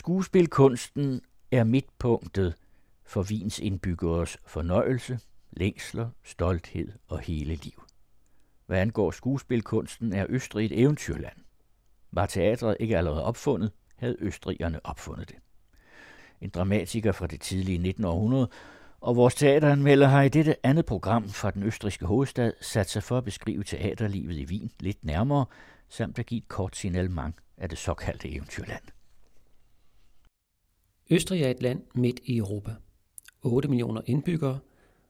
Skuespilkunsten er midtpunktet for Wiens indbyggeres fornøjelse, længsler, stolthed og hele liv. Hvad angår skuespilkunsten, er Østrig et eventyrland. Var teatret ikke allerede opfundet, havde østrigerne opfundet det. En dramatiker fra det tidlige 19. århundrede, og vores teateranmelder har i dette andet program fra den østrigske hovedstad sat sig for at beskrive teaterlivet i Wien lidt nærmere, samt at give et kort signalement af det såkaldte eventyrland. Østrig er et land midt i Europa. 8 millioner indbyggere,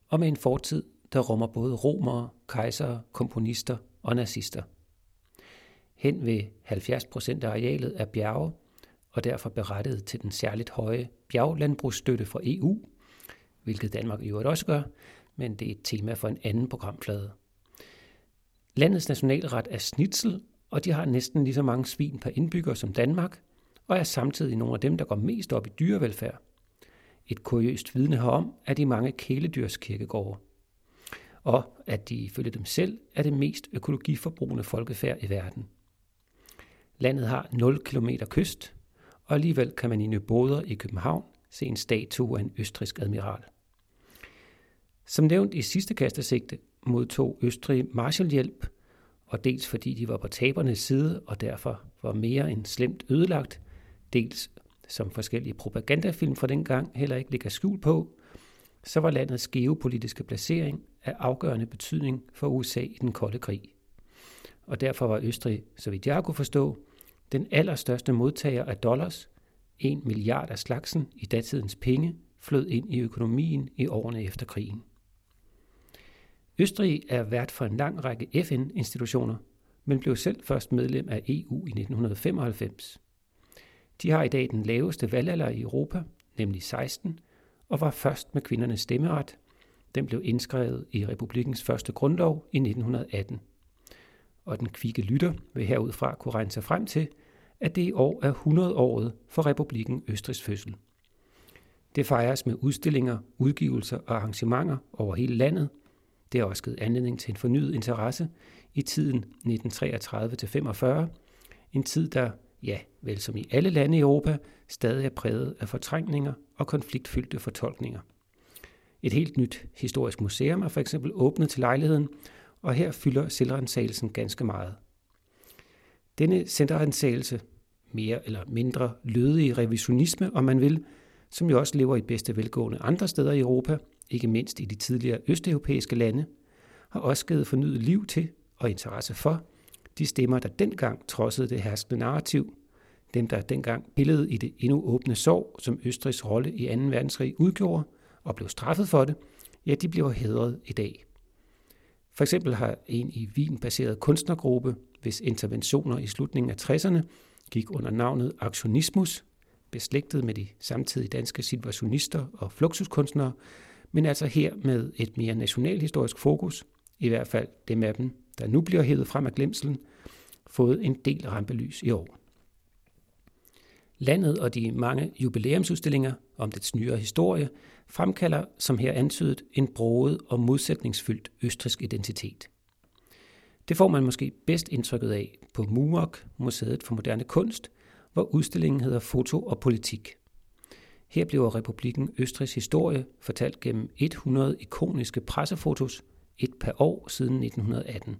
og med en fortid, der rummer både romere, kejsere, komponister og nazister. Hen ved 70 procent af arealet er bjerge, og derfor berettiget til den særligt høje bjerglandbrugsstøtte fra EU, hvilket Danmark i øvrigt også gør, men det er et tema for en anden programflade. Landets nationalret er snitsel, og de har næsten lige så mange svin per indbygger som Danmark, og er samtidig nogle af dem, der går mest op i dyrevelfærd. Et kuriøst vidne herom er de mange kæledyrskirkegårde. Og at de ifølge dem selv er det mest økologiforbrugende folkefærd i verden. Landet har 0 km kyst, og alligevel kan man i Nøboder i København se en statue af en østrisk admiral. Som nævnt i sidste kastesigte modtog Østrig Marshallhjælp, og dels fordi de var på tabernes side og derfor var mere end slemt ødelagt, dels som forskellige propagandafilm fra dengang heller ikke ligger skjul på, så var landets geopolitiske placering af afgørende betydning for USA i den kolde krig. Og derfor var Østrig, så vidt jeg kunne forstå, den allerstørste modtager af dollars, en milliard af slagsen i datidens penge, flød ind i økonomien i årene efter krigen. Østrig er vært for en lang række FN-institutioner, men blev selv først medlem af EU i 1995. De har i dag den laveste valgalder i Europa, nemlig 16, og var først med kvindernes stemmeret. Den blev indskrevet i republikens første grundlov i 1918. Og den kvikke lytter vil herudfra kunne regne sig frem til, at det i år er 100-året for republikken Østrigs fødsel. Det fejres med udstillinger, udgivelser og arrangementer over hele landet. Det har også givet anledning til en fornyet interesse i tiden 1933-45, en tid, der ja, vel som i alle lande i Europa, stadig er præget af fortrængninger og konfliktfyldte fortolkninger. Et helt nyt historisk museum er for eksempel åbnet til lejligheden, og her fylder selvrensagelsen ganske meget. Denne selvrensagelse, mere eller mindre lødige revisionisme, om man vil, som jo også lever i bedste velgående andre steder i Europa, ikke mindst i de tidligere østeuropæiske lande, har også givet fornyet liv til og interesse for de stemmer, der dengang trodsede det herskende narrativ, dem, der dengang pillede i det endnu åbne sorg, som Østrigs rolle i 2. verdenskrig udgjorde, og blev straffet for det, ja, de bliver hedret i dag. For eksempel har en i Wien baseret kunstnergruppe, hvis interventioner i slutningen af 60'erne gik under navnet Aktionismus, beslægtet med de samtidige danske situationister og fluxuskunstnere, men altså her med et mere nationalhistorisk fokus, i hvert fald dem af dem, der nu bliver hævet frem af glemselen, fået en del rampelys i år. Landet og de mange jubilæumsudstillinger om dets nyere historie fremkalder, som her antydet, en broet og modsætningsfyldt østrisk identitet. Det får man måske bedst indtrykket af på MUMOK, Museet for Moderne Kunst, hvor udstillingen hedder Foto og Politik. Her bliver republikken Østrigs historie fortalt gennem 100 ikoniske pressefotos, et per år siden 1918.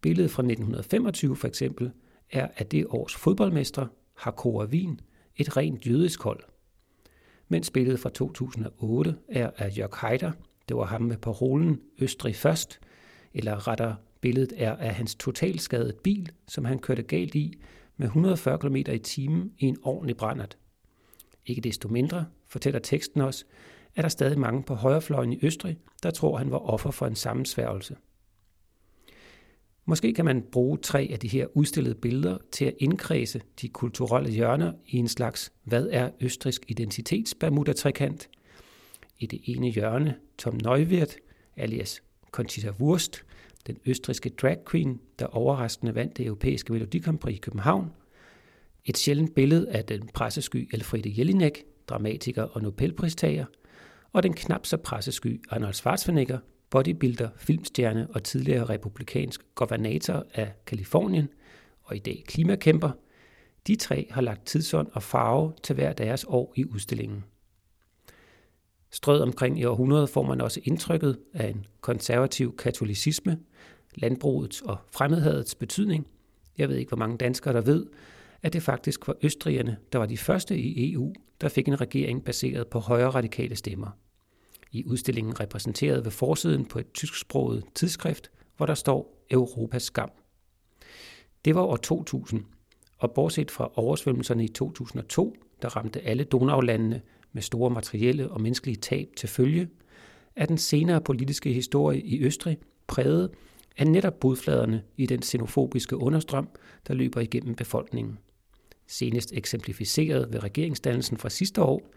Billedet fra 1925 for eksempel er af det års fodboldmestre har Wien et rent jødisk hold. Mens billedet fra 2008 er af Jörg Haider, det var ham med parolen Østrig først, eller retter billedet er af hans totalskadet bil, som han kørte galt i med 140 km i timen i en ordentlig brændert. Ikke desto mindre, fortæller teksten os, er der stadig mange på højrefløjen i Østrig, der tror, han var offer for en sammensværgelse. Måske kan man bruge tre af de her udstillede billeder til at indkredse de kulturelle hjørner i en slags hvad er østrisk identitets trekant I det ene hjørne Tom Neuwirth, alias Conchita Wurst, den østriske drag queen, der overraskende vandt det europæiske Melodikampri i København. Et sjældent billede af den pressesky Elfriede Jelinek, dramatiker og Nobelpristager, og den knap så pressesky Arnold Schwarzenegger, bodybuilder, filmstjerne og tidligere republikansk governator af Kalifornien, og i dag klimakæmper, De tre har lagt tidsånd og farve til hver deres år i udstillingen. Strød omkring i århundredet får man også indtrykket af en konservativ katolicisme, landbrugets og fremmedhadets betydning. Jeg ved ikke, hvor mange danskere, der ved, at det faktisk var østrigerne, der var de første i EU, der fik en regering baseret på højre radikale stemmer. I udstillingen repræsenteret ved forsiden på et tysksproget tidsskrift, hvor der står Europas skam. Det var år 2000, og bortset fra oversvømmelserne i 2002, der ramte alle Donaulandene med store materielle og menneskelige tab til følge, er den senere politiske historie i Østrig præget af netop budfladerne i den xenofobiske understrøm, der løber igennem befolkningen. Senest eksemplificeret ved regeringsdannelsen fra sidste år,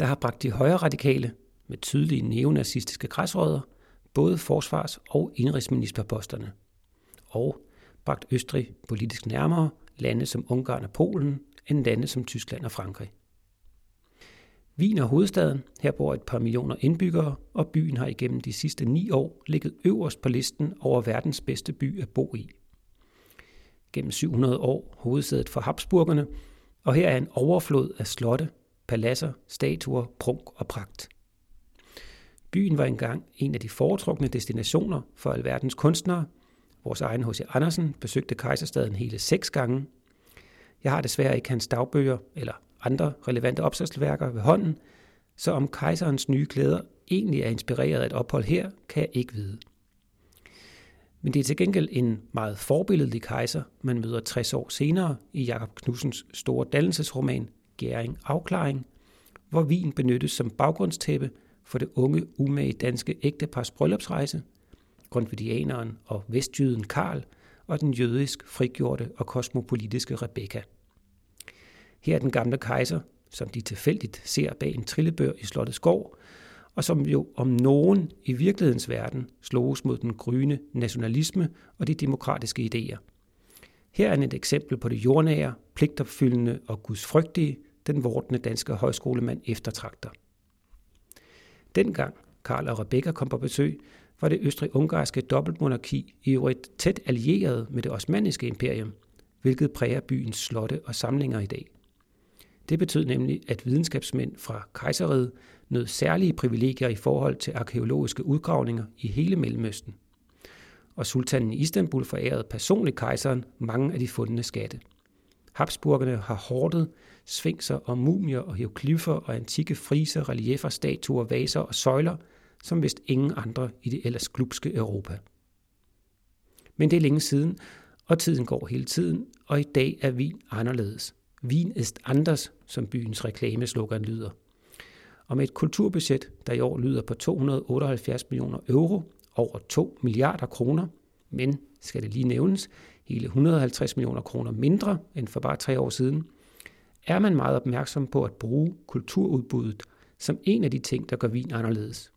der har bragt de højre radikale med tydelige neonazistiske græsrødder både forsvars- og indrigsministerposterne, og bragt Østrig politisk nærmere lande som Ungarn og Polen end lande som Tyskland og Frankrig. Wien er hovedstaden. Her bor et par millioner indbyggere, og byen har igennem de sidste ni år ligget øverst på listen over verdens bedste by at bo i. Gennem 700 år hovedsædet for Habsburgerne, og her er en overflod af slotte, paladser, statuer, prunk og pragt. Byen var engang en af de foretrukne destinationer for alverdens kunstnere. Vores egen H.C. Andersen besøgte kejserstaden hele seks gange. Jeg har desværre ikke hans dagbøger eller andre relevante opslagsværker ved hånden, så om kejserens nye klæder egentlig er inspireret af et ophold her, kan jeg ikke vide. Men det er til gengæld en meget forbilledlig kejser, man møder 60 år senere i Jakob Knudsens store dannelsesroman Gæring Afklaring, hvor vin benyttes som baggrundstæppe for det unge, umage danske ægtepars bryllupsrejse, grundvidianeren og vestjyden Karl og den jødisk frigjorte og kosmopolitiske Rebecca. Her er den gamle kejser, som de tilfældigt ser bag en trillebør i Slottets gård, og som jo om nogen i virkelighedens verden sloges mod den gryne nationalisme og de demokratiske idéer. Her er et eksempel på det jordnære, pligtopfyldende og gudsfrygtige, den vortende danske højskolemand eftertragter. Dengang Karl og Rebecca kom på besøg, var det østrig-ungarske dobbeltmonarki i øvrigt tæt allieret med det osmanniske imperium, hvilket præger byens slotte og samlinger i dag. Det betød nemlig, at videnskabsmænd fra kejseriet nød særlige privilegier i forhold til arkeologiske udgravninger i hele Mellemøsten. Og sultanen i Istanbul forærede personligt kejseren mange af de fundne skatte. Habsburgerne har hårdet sfinkser og mumier og hieroglyffer og antikke friser, reliefer, statuer, vaser og søjler, som vist ingen andre i det ellers glupske Europa. Men det er længe siden, og tiden går hele tiden, og i dag er Wien anderledes. Wien ist anders, som byens reklameslogan lyder. Og med et kulturbudget, der i år lyder på 278 millioner euro, over 2 milliarder kroner, men skal det lige nævnes, hele 150 millioner kroner mindre end for bare tre år siden, er man meget opmærksom på at bruge kulturudbuddet som en af de ting, der gør vin anderledes.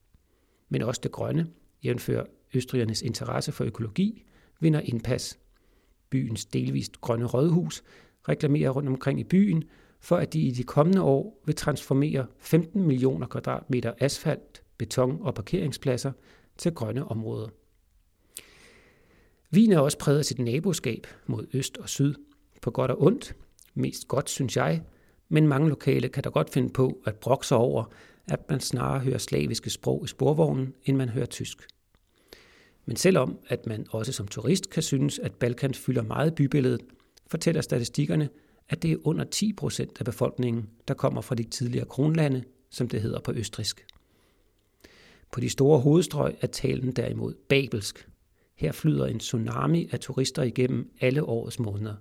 Men også det grønne, jævnfører østrigernes interesse for økologi, vinder indpas. Byens delvist grønne rådhus reklamerer rundt omkring i byen, for at de i de kommende år vil transformere 15 millioner kvadratmeter asfalt, beton og parkeringspladser til grønne områder. Wien er også præget af sit naboskab mod øst og syd. På godt og ondt. Mest godt, synes jeg. Men mange lokale kan da godt finde på at brokse over, at man snarere hører slaviske sprog i sporvognen, end man hører tysk. Men selvom at man også som turist kan synes, at Balkan fylder meget bybilledet, fortæller statistikkerne, at det er under 10 procent af befolkningen, der kommer fra de tidligere kronlande, som det hedder på østrisk. På de store hovedstrøg er talen derimod babelsk. Her flyder en tsunami af turister igennem alle årets måneder.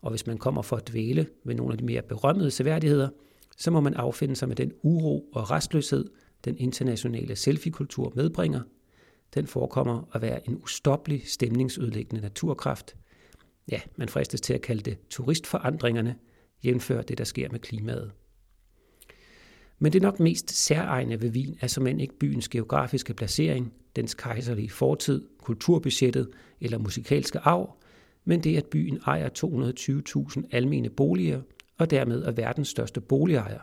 Og hvis man kommer for at dvæle ved nogle af de mere berømmede seværdigheder, så må man affinde sig med den uro og restløshed, den internationale selfie-kultur medbringer. Den forekommer at være en ustoppelig stemningsødelæggende naturkraft. Ja, man fristes til at kalde det turistforandringerne, jævnfør det, der sker med klimaet. Men det nok mest særegne ved Wien er som end ikke byens geografiske placering, dens kejserlige fortid, kulturbudgettet eller musikalske arv, men det at byen ejer 220.000 almene boliger og dermed er verdens største boligejer.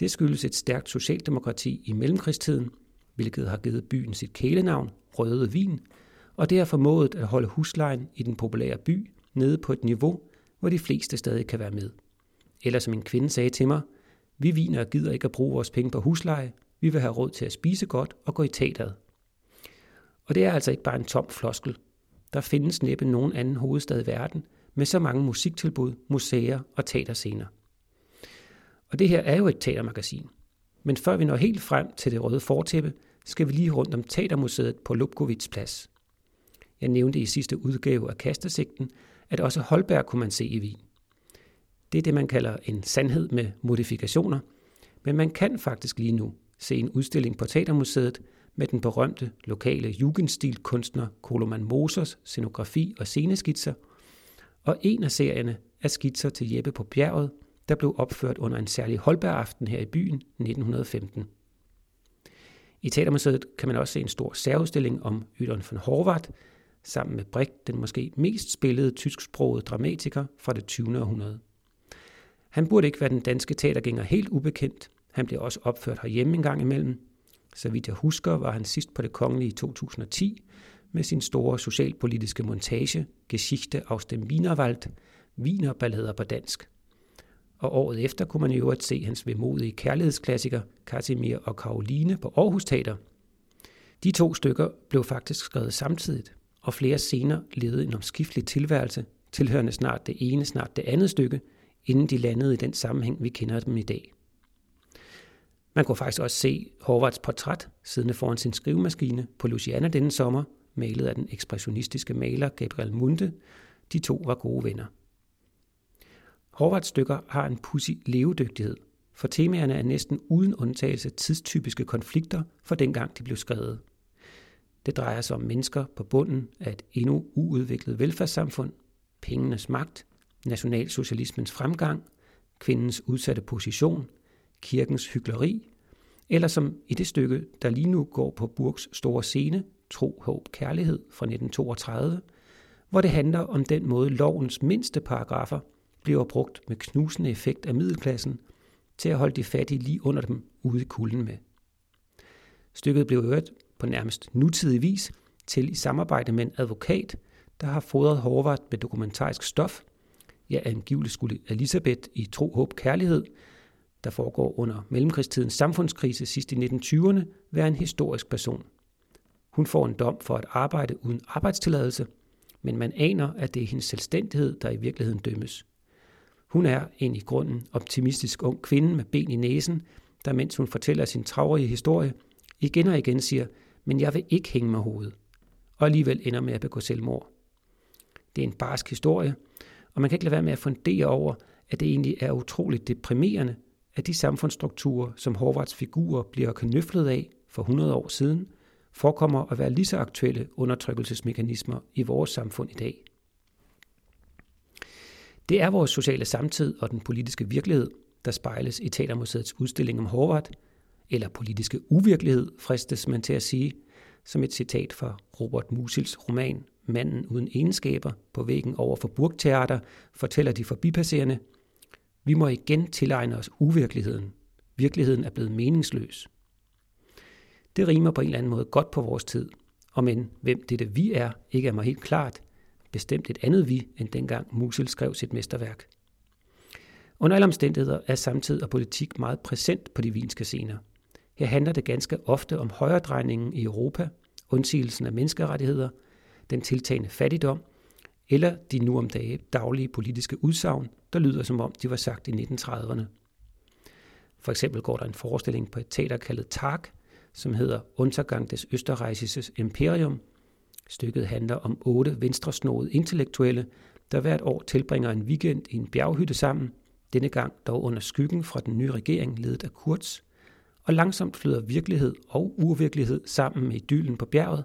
Det skyldes et stærkt socialdemokrati i mellemkrigstiden, hvilket har givet byen sit kælenavn, Røde Vin, og det har formået at holde huslejen i den populære by nede på et niveau, hvor de fleste stadig kan være med. Eller som en kvinde sagde til mig, vi viner gider ikke at bruge vores penge på husleje, vi vil have råd til at spise godt og gå i teateret. Og det er altså ikke bare en tom floskel. Der findes næppe nogen anden hovedstad i verden med så mange musiktilbud, museer og teaterscener. Og det her er jo et teatermagasin. Men før vi når helt frem til det røde fortæppe, skal vi lige rundt om Teatermuseet på Lubkovits plads. Jeg nævnte i sidste udgave af Kastersigten, at også Holberg kunne man se i vin. Det er det, man kalder en sandhed med modifikationer, men man kan faktisk lige nu se en udstilling på Teatermuseet med den berømte lokale jugendstilkunstner Koloman Mosers scenografi og sceneskitser, og en af serierne er skitser til Jeppe på bjerget, der blev opført under en særlig Holberg-aften her i byen 1915. I Teatermuseet kan man også se en stor særudstilling om Ydon von Horvath, sammen med Brecht den måske mest spillede tysksprogede dramatiker fra det 20. århundrede. Han burde ikke være den danske teatergænger helt ubekendt. Han blev også opført herhjemme en gang imellem. Så vidt jeg husker, var han sidst på det kongelige i 2010 med sin store socialpolitiske montage Geschichte aus dem Wienerwald, Wienerballader på dansk. Og året efter kunne man i øvrigt se hans vemodige kærlighedsklassiker Casimir og Karoline på Aarhus Teater. De to stykker blev faktisk skrevet samtidigt, og flere senere levede en omskiftelig tilværelse, tilhørende snart det ene, snart det andet stykke, inden de landede i den sammenhæng, vi kender dem i dag. Man kunne faktisk også se Horvaths portræt siddende foran sin skrivemaskine på Luciana denne sommer, malet af den ekspressionistiske maler Gabriel Munde. De to var gode venner. Horvaths stykker har en pussy levedygtighed, for temaerne er næsten uden undtagelse tidstypiske konflikter for dengang de blev skrevet. Det drejer sig om mennesker på bunden af et endnu uudviklet velfærdssamfund, pengenes magt, nationalsocialismens fremgang, kvindens udsatte position, kirkens hyggeleri, eller som i det stykke, der lige nu går på Burgs store scene, Tro, Håb, Kærlighed fra 1932, hvor det handler om den måde lovens mindste paragrafer bliver brugt med knusende effekt af middelklassen til at holde de fattige lige under dem ude i kulden med. Stykket blev øvrigt på nærmest nutidig vis til i samarbejde med en advokat, der har fodret Horvath med dokumentarisk stof. Ja, angiveligt skulle Elisabeth i Tro, Håb, Kærlighed, der foregår under mellemkrigstidens samfundskrise sidst i 1920'erne, være en historisk person. Hun får en dom for at arbejde uden arbejdstilladelse, men man aner, at det er hendes selvstændighed, der i virkeligheden dømmes. Hun er en i grunden optimistisk ung kvinde med ben i næsen, der mens hun fortæller sin travrige historie, igen og igen siger, men jeg vil ikke hænge med hovedet, og alligevel ender med at begå selvmord. Det er en barsk historie, og man kan ikke lade være med at fundere over, at det egentlig er utroligt deprimerende, at de samfundsstrukturer, som Horvaths figurer bliver knøflet af for 100 år siden, forekommer at være lige så aktuelle undertrykkelsesmekanismer i vores samfund i dag. Det er vores sociale samtid og den politiske virkelighed, der spejles i Teatermuseets udstilling om Horvath, eller politiske uvirkelighed, fristes man til at sige, som et citat fra Robert Musils roman Manden uden egenskaber på væggen over for Burgteater fortæller de forbipasserende, vi må igen tilegne os uvirkeligheden. Virkeligheden er blevet meningsløs. Det rimer på en eller anden måde godt på vores tid, og men hvem dette vi er, ikke er mig helt klart, bestemt et andet vi, end dengang Musil skrev sit mesterværk. Under alle omstændigheder er samtid og politik meget præsent på de vinske scener. Her handler det ganske ofte om højredrejningen i Europa, undsigelsen af menneskerettigheder, den tiltagende fattigdom, eller de nu om dage daglige politiske udsagn, der lyder som om de var sagt i 1930'erne. For eksempel går der en forestilling på et teater kaldet Tag, som hedder Untergang des Österreichisches Imperium, Stykket handler om otte venstresnåede intellektuelle, der hvert år tilbringer en weekend i en bjerghytte sammen, denne gang dog under skyggen fra den nye regering ledet af Kurz, og langsomt flyder virkelighed og uvirkelighed sammen med idyllen på bjerget.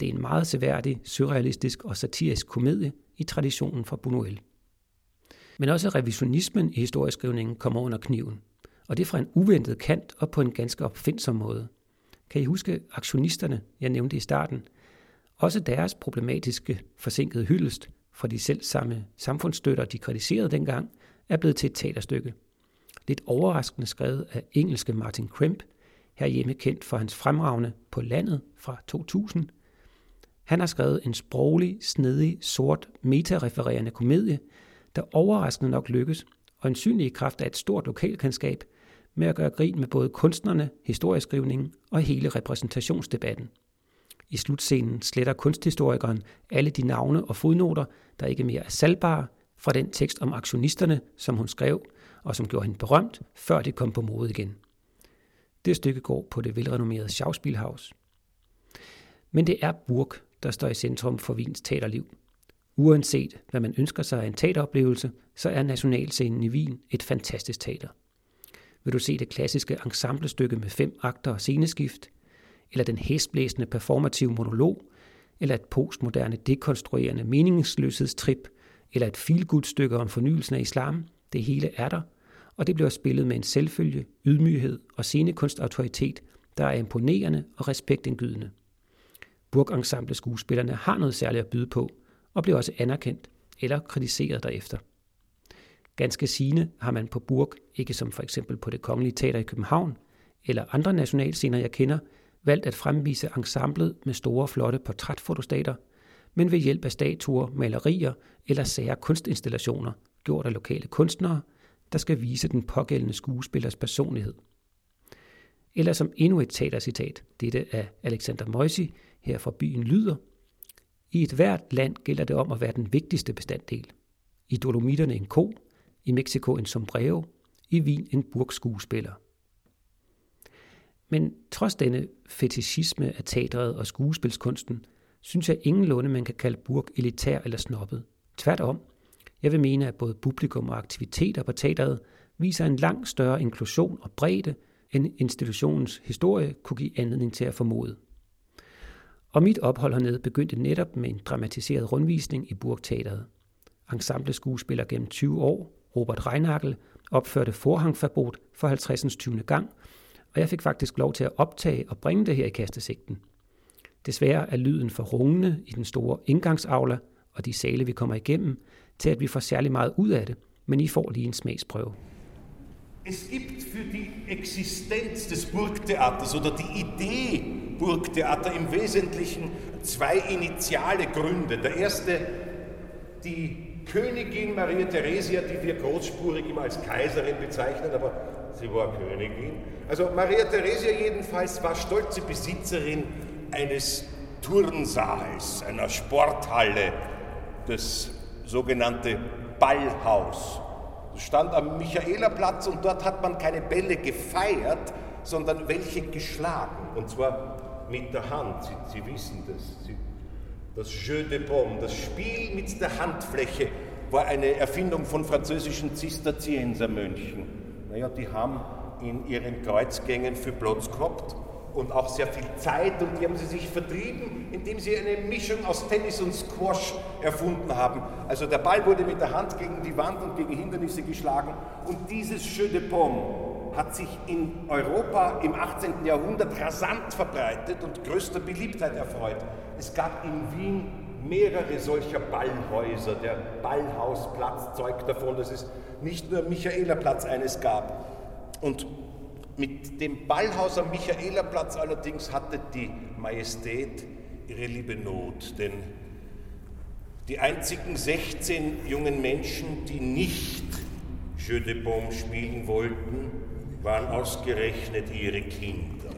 Det er en meget seværdig, surrealistisk og satirisk komedie i traditionen fra Buñuel. Men også revisionismen i historieskrivningen kommer under kniven, og det fra en uventet kant og på en ganske opfindsom måde. Kan I huske aktionisterne, jeg nævnte i starten – også deres problematiske forsinkede hyldest for de selv samme samfundsstøtter, de kritiserede dengang, er blevet til et teaterstykke. Lidt overraskende skrevet af engelske Martin Krimp, herhjemme kendt for hans fremragende På landet fra 2000. Han har skrevet en sproglig, snedig, sort, metarefererende komedie, der overraskende nok lykkes, og en synlig kraft af et stort lokalkendskab, med at gøre grin med både kunstnerne, historieskrivningen og hele repræsentationsdebatten. I slutscenen sletter kunsthistorikeren alle de navne og fodnoter, der ikke mere er salgbare, fra den tekst om aktionisterne, som hun skrev, og som gjorde hende berømt, før det kom på mode igen. Det stykke går på det velrenommerede Schauspielhaus. Men det er Burg, der står i centrum for Wiens teaterliv. Uanset hvad man ønsker sig af en teateroplevelse, så er Nationalscenen i Wien et fantastisk teater. Vil du se det klassiske ensemblestykke med fem akter og sceneskift, eller den hæsblæsende performative monolog, eller et postmoderne dekonstruerende meningsløshedstrip, eller et feelgood-stykke om fornyelsen af islam, det hele er der, og det bliver spillet med en selvfølge, ydmyghed og scenekunstautoritet, der er imponerende og respektindgydende. Burgensemble skuespillerne har noget særligt at byde på, og bliver også anerkendt eller kritiseret derefter. Ganske sigende har man på Burg, ikke som for eksempel på det Kongelige Teater i København, eller andre nationalscener, jeg kender, valgt at fremvise ensemblet med store, flotte portrætfotostater, men ved hjælp af statuer, malerier eller sære kunstinstallationer, gjort af lokale kunstnere, der skal vise den pågældende skuespillers personlighed. Eller som endnu et teatercitat, dette af Alexander Moisi, her fra byen lyder, i et hvert land gælder det om at være den vigtigste bestanddel. I Dolomitterne en ko, i Mexico en sombrero, i Wien en burgskuespiller. Men trods denne fetishisme af teatret og skuespilskunsten, synes jeg ingenlunde, man kan kalde Burg elitær eller snobbet. Tværtom, jeg vil mene, at både publikum og aktiviteter på teatret viser en langt større inklusion og bredde, end institutionens historie kunne give anledning til at formode. Og mit ophold hernede begyndte netop med en dramatiseret rundvisning i Burgteateret. Ensemble skuespiller gennem 20 år, Robert Reinagel, opførte Forhangfabot for 50. 20. gang, og jeg fik faktisk lov til at optage og bringe det her i kastesigten. Desværre er lyden for rungende i den store indgangsaula og de sale, vi kommer igennem, til at vi får særlig meget ud af det, men I får lige en smagsprøve. Es gibt für die Existenz des Burgtheaters oder die Idee Burgtheater im Wesentlichen zwei initiale Gründe. Der erste, die Königin Maria Theresia, die wir großspurig immer als Kaiserin bezeichnen, aber sie war Königin. Also Maria Theresia jedenfalls war stolze Besitzerin eines Turnsaals, einer Sporthalle, das sogenannte Ballhaus. Das stand am Michaelerplatz und dort hat man keine Bälle gefeiert, sondern welche geschlagen. Und zwar mit der Hand. Sie, Sie wissen das. Sie, das Jeu de Paume, das Spiel mit der Handfläche, war eine Erfindung von französischen Zisterziensermönchen. Naja, die haben in ihren Kreuzgängen für Platz gehabt und auch sehr viel Zeit und die haben sie sich vertrieben, indem sie eine Mischung aus Tennis und Squash erfunden haben. Also der Ball wurde mit der Hand gegen die Wand und gegen Hindernisse geschlagen und dieses Jeu de Paume hat sich in Europa im 18. Jahrhundert rasant verbreitet und größter Beliebtheit erfreut. Es gab in Wien mehrere solcher Ballhäuser. Der Ballhausplatz zeugt davon, dass es nicht nur Michaelerplatz eines gab. Und mit dem Ballhaus am Michaelerplatz allerdings hatte die Majestät ihre liebe Not, denn die einzigen 16 jungen Menschen, die nicht Jeu de Paume spielen wollten, waren ausgerechnet ihre Kinder.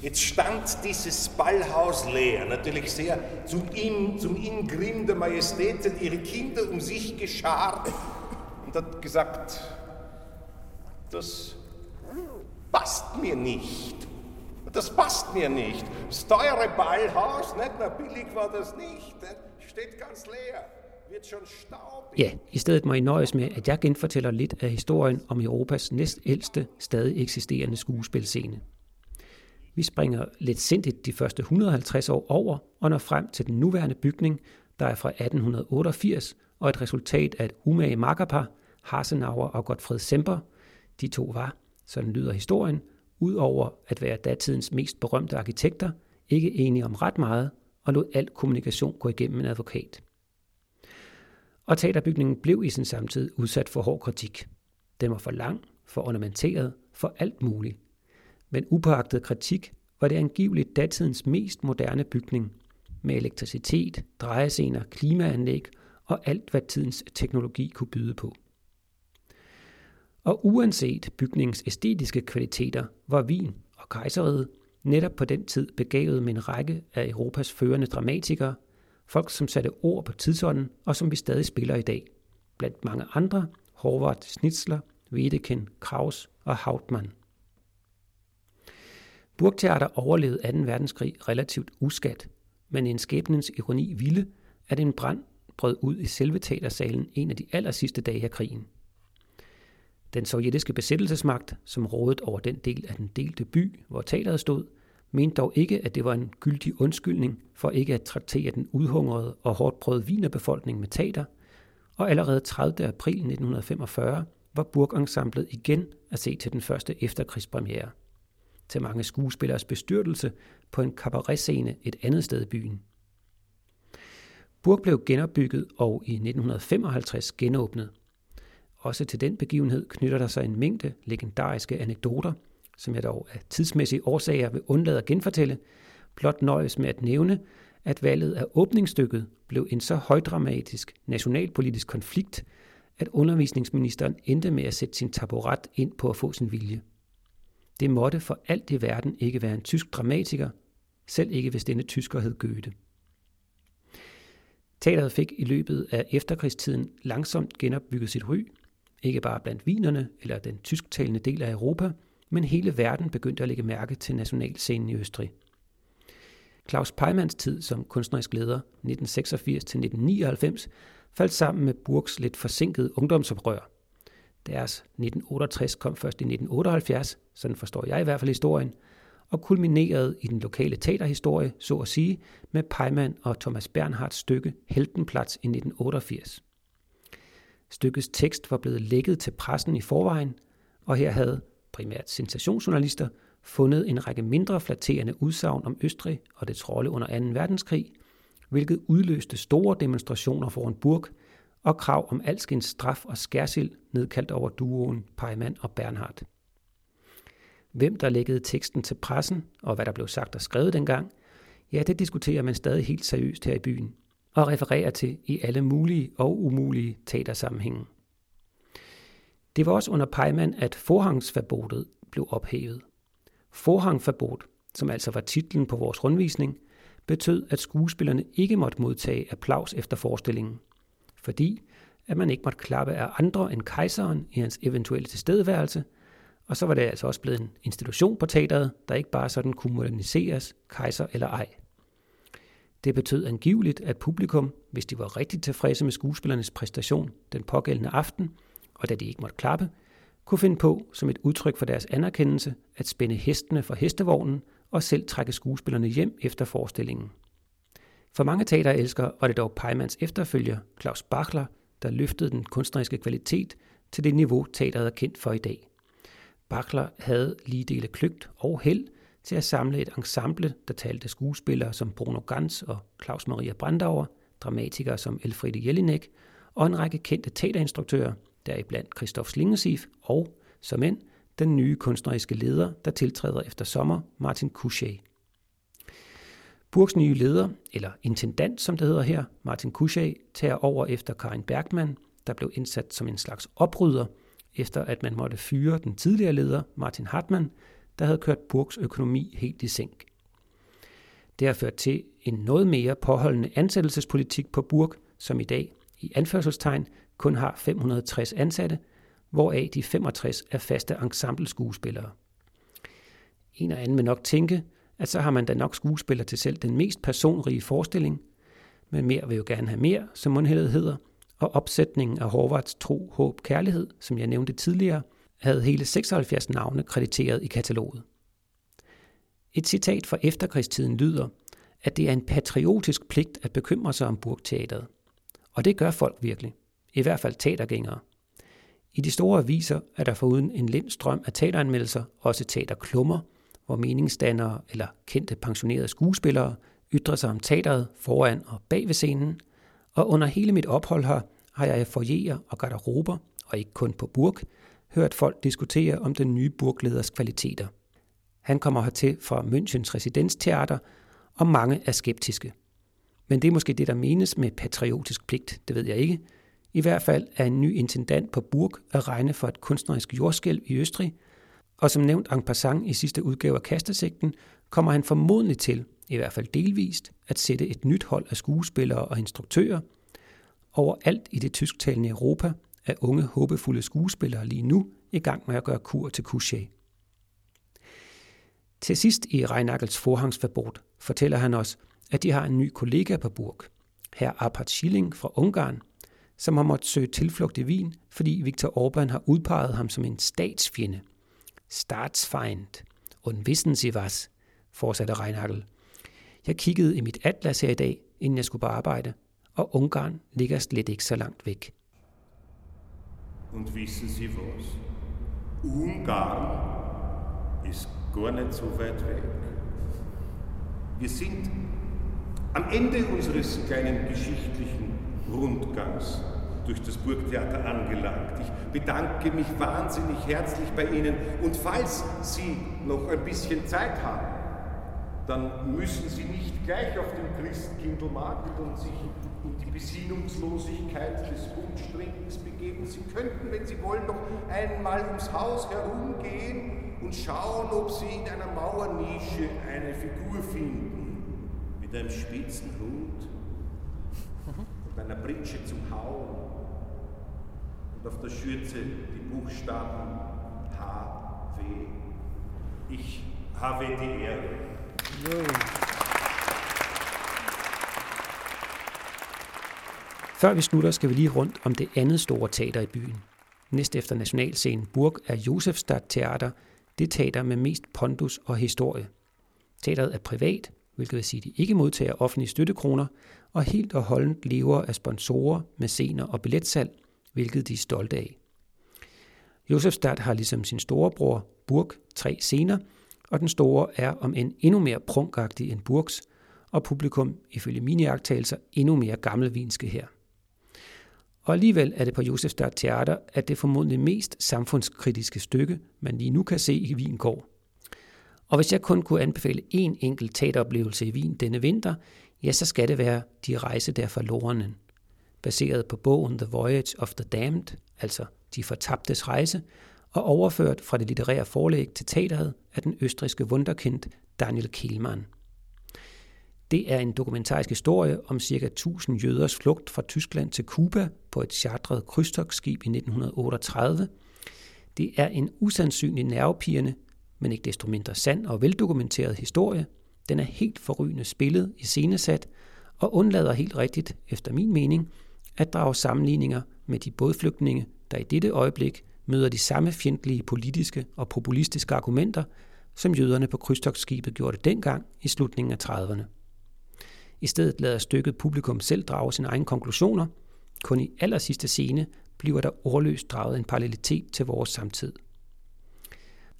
Jetzt stand dieses Ballhaus leer, natürlich sehr zum, In, zum Ingrim der Majestät, sind ihre Kinder um sich geschart und hat gesagt, das passt mir nicht. Das passt mir nicht. Das teure Ballhaus, nicht? mehr billig war das nicht. Äh, steht ganz leer. Wird schon staubig. Ja, i stedet må I nøjes med, at jeg genfortæller lidt af historien om Europas næstældste stadig eksisterende skuespilscene. Vi springer lidt sindigt de første 150 år over og når frem til den nuværende bygning, der er fra 1888 og et resultat af et umage makkerpar, Hasenauer og Gottfried Semper. De to var sådan lyder historien, udover at være datidens mest berømte arkitekter, ikke enige om ret meget og lod al kommunikation gå igennem en advokat. Og teaterbygningen blev i sin samtid udsat for hård kritik. Den var for lang, for ornamenteret, for alt muligt. Men upåagtet kritik var det angiveligt datidens mest moderne bygning, med elektricitet, drejescener, klimaanlæg og alt, hvad tidens teknologi kunne byde på. Og uanset bygningens æstetiske kvaliteter, var Wien og kejseriet netop på den tid begavet med en række af Europas førende dramatikere, folk som satte ord på tidsånden og som vi stadig spiller i dag. Blandt mange andre, Horvath Schnitzler, Wedekind, Kraus og Hauptmann. Burgteater overlevede 2. verdenskrig relativt uskat, men en skæbnens ironi ville, at en brand brød ud i selve teatersalen en af de aller sidste dage af krigen. Den sovjetiske besættelsesmagt, som rådede over den del af den delte by, hvor teateret stod, mente dog ikke, at det var en gyldig undskyldning for ikke at traktere den udhungrede og hårdt prøvede vinerbefolkning med teater, og allerede 30. april 1945 var Burgensemblet igen at se til den første efterkrigspremiere. Til mange skuespillers bestyrtelse på en cabaretscene et andet sted i byen. Burg blev genopbygget og i 1955 genåbnet – også til den begivenhed knytter der sig en mængde legendariske anekdoter, som jeg dog af tidsmæssige årsager vil undlade at genfortælle, blot nøjes med at nævne, at valget af åbningsstykket blev en så højdramatisk nationalpolitisk konflikt, at undervisningsministeren endte med at sætte sin taburet ind på at få sin vilje. Det måtte for alt i verden ikke være en tysk dramatiker, selv ikke hvis denne tysker hed Goethe. Teateret fik i løbet af efterkrigstiden langsomt genopbygget sit ry, ikke bare blandt vinerne eller den tysktalende del af Europa, men hele verden begyndte at lægge mærke til nationalscenen i Østrig. Claus Peimanns tid som kunstnerisk leder 1986-1999 faldt sammen med Burgs lidt forsinkede ungdomsoprør. Deres 1968 kom først i 1978, sådan forstår jeg i hvert fald historien, og kulminerede i den lokale teaterhistorie, så at sige, med Peimann og Thomas Bernhards stykke Heltenplatz i 1988. Stykkets tekst var blevet lækket til pressen i forvejen, og her havde primært sensationsjournalister fundet en række mindre flatterende udsagn om Østrig og dets rolle under 2. verdenskrig, hvilket udløste store demonstrationer foran Burg og krav om alskens straf og skærsild nedkaldt over duoen Peimann og Bernhard. Hvem der lækkede teksten til pressen, og hvad der blev sagt og skrevet dengang, ja, det diskuterer man stadig helt seriøst her i byen og refererer til i alle mulige og umulige teatersammenhænge. Det var også under Pejman, at forhangsforbodet blev ophævet. Forhangforbud, som altså var titlen på vores rundvisning, betød, at skuespillerne ikke måtte modtage applaus efter forestillingen, fordi at man ikke måtte klappe af andre end kejseren i hans eventuelle tilstedeværelse, og så var det altså også blevet en institution på teateret, der ikke bare sådan kunne moderniseres, kejser eller ej. Det betød angiveligt, at publikum, hvis de var rigtig tilfredse med skuespillernes præstation den pågældende aften, og da de ikke måtte klappe, kunne finde på, som et udtryk for deres anerkendelse, at spænde hestene for hestevognen og selv trække skuespillerne hjem efter forestillingen. For mange teaterelskere var det dog Peimanns efterfølger, Claus Bachler, der løftede den kunstneriske kvalitet til det niveau, teateret er kendt for i dag. Bachler havde lige dele kløgt og held til at samle et ensemble, der talte skuespillere som Bruno Ganz og Claus Maria Brandauer, dramatikere som Elfriede Jelinek og en række kendte teaterinstruktører, deriblandt Christoph Slingesif og, som end, den nye kunstneriske leder, der tiltræder efter sommer, Martin Couchet. Burgs nye leder, eller intendant som det hedder her, Martin Couchet, tager over efter Karin Bergman, der blev indsat som en slags oprydder, efter at man måtte fyre den tidligere leder, Martin Hartmann, der havde kørt Burgs økonomi helt i sænk. Det har ført til en noget mere påholdende ansættelsespolitik på Burg, som i dag i anførselstegn kun har 560 ansatte, hvoraf de 65 er faste ensemble-skuespillere. En og anden vil nok tænke, at så har man da nok skuespiller til selv den mest personrige forestilling, men mere vil jo gerne have mere, som mundhældet hedder, og opsætningen af Horvaths Tro, Håb, Kærlighed, som jeg nævnte tidligere, havde hele 76 navne krediteret i kataloget. Et citat fra efterkrigstiden lyder, at det er en patriotisk pligt at bekymre sig om burgteateret. Og det gør folk virkelig. I hvert fald teatergængere. I de store aviser er der foruden en lind strøm af teateranmeldelser også teaterklummer, hvor meningsdannere eller kendte pensionerede skuespillere ytrer sig om teateret foran og bag ved scenen, og under hele mit ophold her har jeg foyer og garderober, og ikke kun på Burg, hørt folk diskutere om den nye burgleders kvaliteter. Han kommer hertil fra Münchens residensteater, og mange er skeptiske. Men det er måske det, der menes med patriotisk pligt, det ved jeg ikke. I hvert fald er en ny intendant på Burg at regne for et kunstnerisk jordskælv i Østrig, og som nævnt en passant i sidste udgave af Kastesigten, kommer han formodentlig til, i hvert fald delvist, at sætte et nyt hold af skuespillere og instruktører. Overalt i det tysktalende Europa af unge, håbefulde skuespillere lige nu i gang med at gøre kur til Couché. Til sidst i Reinagels forhangsverbot fortæller han os, at de har en ny kollega på Burg, herr Apart Schilling fra Ungarn, som har måttet søge tilflugt i Wien, fordi Viktor Orbán har udpeget ham som en statsfjende. Staatsfeind. Und wissen Sie was? fortsatte Reinagel. Jeg kiggede i mit atlas her i dag, inden jeg skulle på arbejde, og Ungarn ligger slet ikke så langt væk. Und wissen Sie was? Ungarn ist gar nicht so weit weg. Wir sind am Ende unseres kleinen geschichtlichen Rundgangs durch das Burgtheater angelangt. Ich bedanke mich wahnsinnig herzlich bei Ihnen und falls Sie noch ein bisschen Zeit haben, dann müssen Sie nicht gleich auf den Christkindlmarkt und sich in die Besinnungslosigkeit des Punschtrinkens begeben. Sie könnten, wenn Sie wollen, noch einmal ums Haus herumgehen und schauen, ob Sie in einer Mauernische eine Figur finden mit einem spitzen Hut und einer Pritsche zum Hauen und auf der Schürze die Buchstaben H, W. Ich habe die Ehre. Før vi slutter, skal vi lige rundt om det andet store teater i byen. Næst efter nationalscenen Burg er Josefstadt Teater det teater med mest pondus og historie. Teateret er privat, hvilket vil sige, at de ikke modtager offentlige støttekroner, og helt og holdent lever af sponsorer, mæscener og billetsalg, hvilket de er stolte af. Josefstadt har ligesom sin storebror Burg tre scener, og den store er om en endnu mere prunkagtig end Burgs, og publikum, ifølge mine jagttagelser, endnu mere gammelvinske her. Og alligevel er det på Josefstadt Teater, at det formodentlig mest samfundskritiske stykke, man lige nu kan se i Wien går. Og hvis jeg kun kunne anbefale én enkelt teateroplevelse i Wien denne vinter, ja, så skal det være De rejse der forlorenen. Baseret på bogen The Voyage of the Damned, altså De fortabtes rejse, og overført fra det litterære forlæg til teateret af den østriske wunderkind Daniel Kehlmann. Det er en dokumentarisk historie om ca. 1000 jøders flugt fra Tyskland til Kuba på et chartret krydstogsskib i 1938. Det er en usandsynlig nervepirrende, men ikke desto mindre sand og veldokumenteret historie. Den er helt forrygende spillet i scenesat og undlader helt rigtigt, efter min mening, at drage sammenligninger med de bådflygtninge, der i dette øjeblik møder de samme fjendtlige politiske og populistiske argumenter, som jøderne på krydstogsskibet gjorde det dengang i slutningen af 30'erne. I stedet lader stykket publikum selv drage sine egne konklusioner. Kun i aller sidste scene bliver der ordløst draget en parallelitet til vores samtid.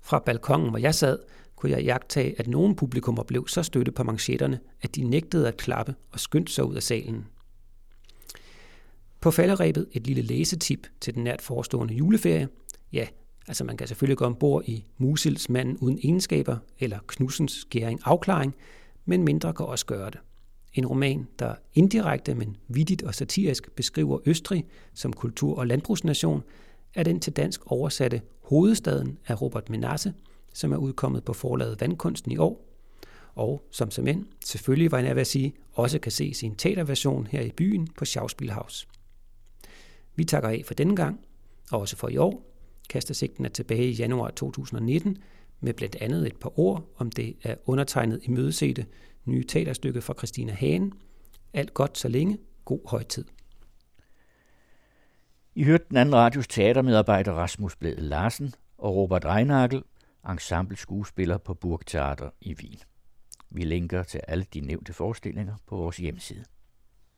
Fra balkongen, hvor jeg sad, kunne jeg jagtage, at nogle publikummer blev så støtte på manchetterne, at de nægtede at klappe og skyndte sig ud af salen. På falderæbet et lille læsetip til den nært forestående juleferie. Ja, altså man kan selvfølgelig gå ombord i Musils Manden uden egenskaber eller Knudsens Skæring Afklaring, men mindre kan også gøre det. En roman, der indirekte, men vidigt og satirisk beskriver Østrig som kultur- og landbrugsnation, er den til dansk oversatte Hovedstaden af Robert Menasse, som er udkommet på forlaget Vandkunsten i år, og som som end, selvfølgelig var jeg ved at sige, også kan ses i en teaterversion her i byen på Schauspielhaus. Vi takker af for denne gang, og også for i år. Kastersigten er tilbage i januar 2019 med blandt andet et par ord om det er undertegnet i mødesete nye teaterstykke fra Christina Hagen. Alt godt så længe. God højtid. I hørte den anden radios teatermedarbejder Rasmus Blæde Larsen og Robert Reinagel, ensemble skuespiller på Burgtheater i Wien. Vi linker til alle de nævnte forestillinger på vores hjemmeside.